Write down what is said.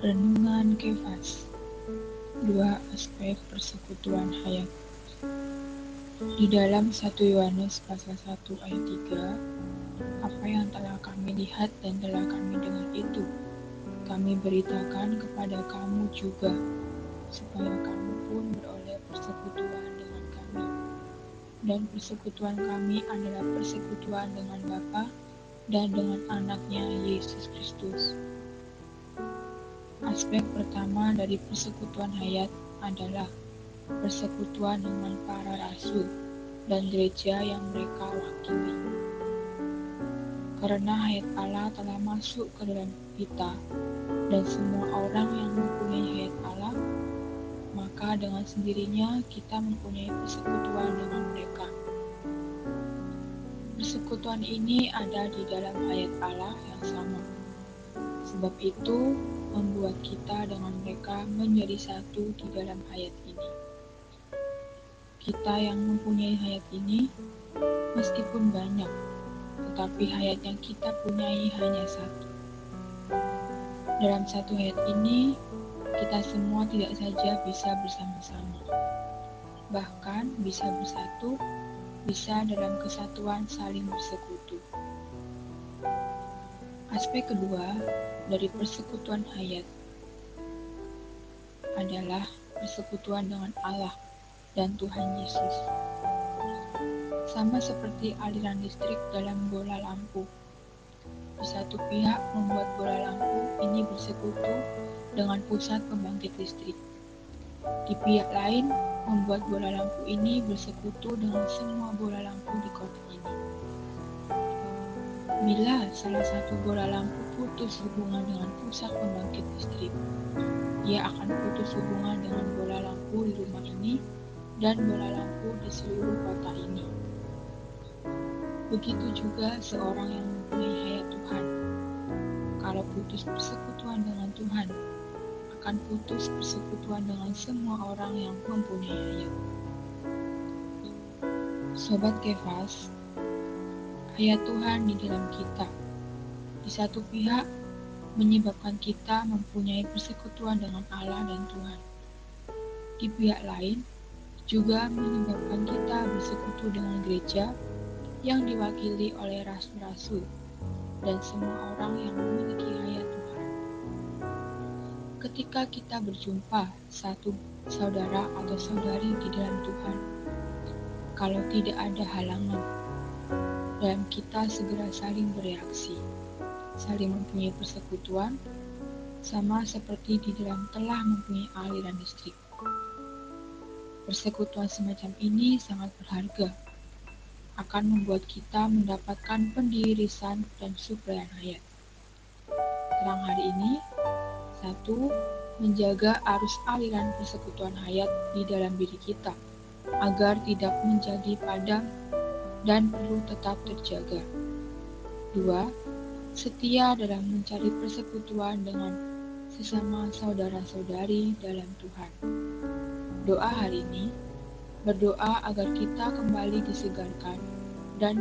Renungan Kefas. Dua aspek persekutuan hayat. Di dalam 1 Yohanes pasal 1 ayat 3 Apa yang telah kami lihat dan telah kami dengar itu Kami beritakan kepada kamu juga Supaya kamu pun beroleh persekutuan dengan kami. Dan persekutuan kami adalah persekutuan dengan Bapa dan dengan anaknya Yesus Kristus. Aspek pertama dari persekutuan hayat adalah persekutuan dengan para rasul dan gereja yang mereka wakili. Karena hayat Allah telah masuk ke dalam kita dan semua orang yang mempunyai hayat Allah, maka dengan sendirinya kita mempunyai persekutuan dengan mereka. Persekutuan ini ada di dalam ayat Allah yang sama. Sebab itu, membuat kita dengan mereka menjadi satu di dalam ayat ini. Kita yang mempunyai hayat ini, meskipun banyak, tetapi hayat yang kita punyai hanya satu. Dalam satu hayat ini, kita semua tidak saja bisa bersama-sama, bahkan bisa bersatu bisa dalam kesatuan saling bersekutu. Aspek kedua dari persekutuan hayat adalah persekutuan dengan Allah dan Tuhan Yesus. Sama seperti aliran listrik dalam bola lampu. Di satu pihak membuat bola lampu ini bersekutu dengan pusat pembangkit listrik. Di pihak lain membuat bola lampu ini bersekutu dengan semua bola lampu di kota. Bila salah satu bola lampu putus hubungan dengan pusat pembangkit listrik, ia akan putus hubungan dengan bola lampu di rumah ini dan bola lampu di seluruh kota ini. Begitu juga seorang yang mempunyai hayat Tuhan. Kalau putus persekutuan dengan Tuhan, akan putus persekutuan dengan semua orang yang mempunyai ayat. Sobat Kefas, ayat Tuhan di dalam kita. Di satu pihak, menyebabkan kita mempunyai persekutuan dengan Allah dan Tuhan. Di pihak lain, juga menyebabkan kita bersekutu dengan gereja yang diwakili oleh rasul-rasul dan semua orang yang memiliki hayat ketika kita berjumpa satu saudara atau saudari di dalam Tuhan. Kalau tidak ada halangan, dan kita segera saling bereaksi, saling mempunyai persekutuan, sama seperti di dalam telah mempunyai aliran listrik. Persekutuan semacam ini sangat berharga, akan membuat kita mendapatkan pendirisan dan suplaian hayat. Terang hari ini, satu, menjaga arus aliran persekutuan hayat di dalam diri kita agar tidak menjadi padam dan perlu tetap terjaga. Dua, setia dalam mencari persekutuan dengan sesama saudara-saudari dalam Tuhan. Doa hari ini berdoa agar kita kembali disegarkan dan